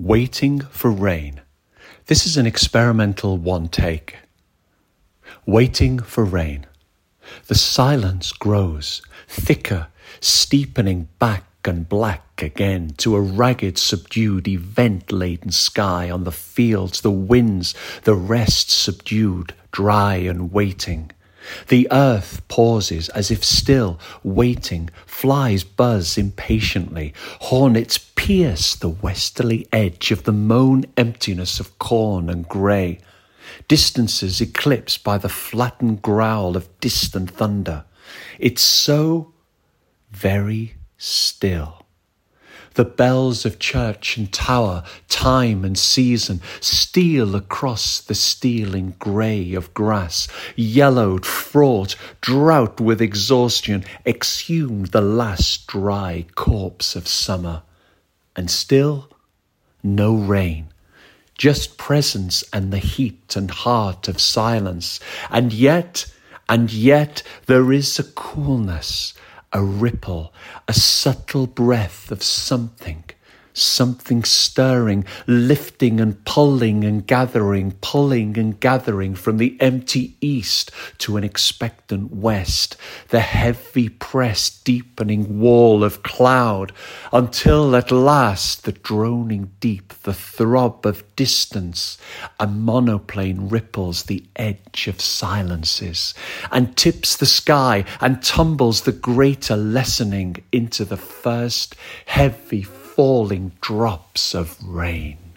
Waiting for rain. This is an experimental one take. Waiting for rain. The silence grows, thicker, steepening back and black again to a ragged, subdued, event laden sky on the fields, the winds, the rest subdued, dry and waiting. The earth pauses as if still, waiting, flies buzz impatiently, hornets pierce the westerly edge of the mown emptiness of corn and grey, distances eclipsed by the flattened growl of distant thunder. It's so very still. The bells of church and tower, time and season, steal across the stealing grey of grass, yellowed, fraught, drought with exhaustion, exhumed the last dry corpse of summer. And still, no rain just presence and the heat and heart of silence. And yet, and yet, there is a coolness, a ripple, a subtle breath of something, something stirring, lifting and pulling and gathering, pulling and gathering from the empty east to an expectant west, the heavy pressed deepening wall of cloud, until at last the droning deep, the throb of distance, a monoplane ripples the edge of silences and tips the sky and tumbles the greater lessening into the first heavy falling drops of rain.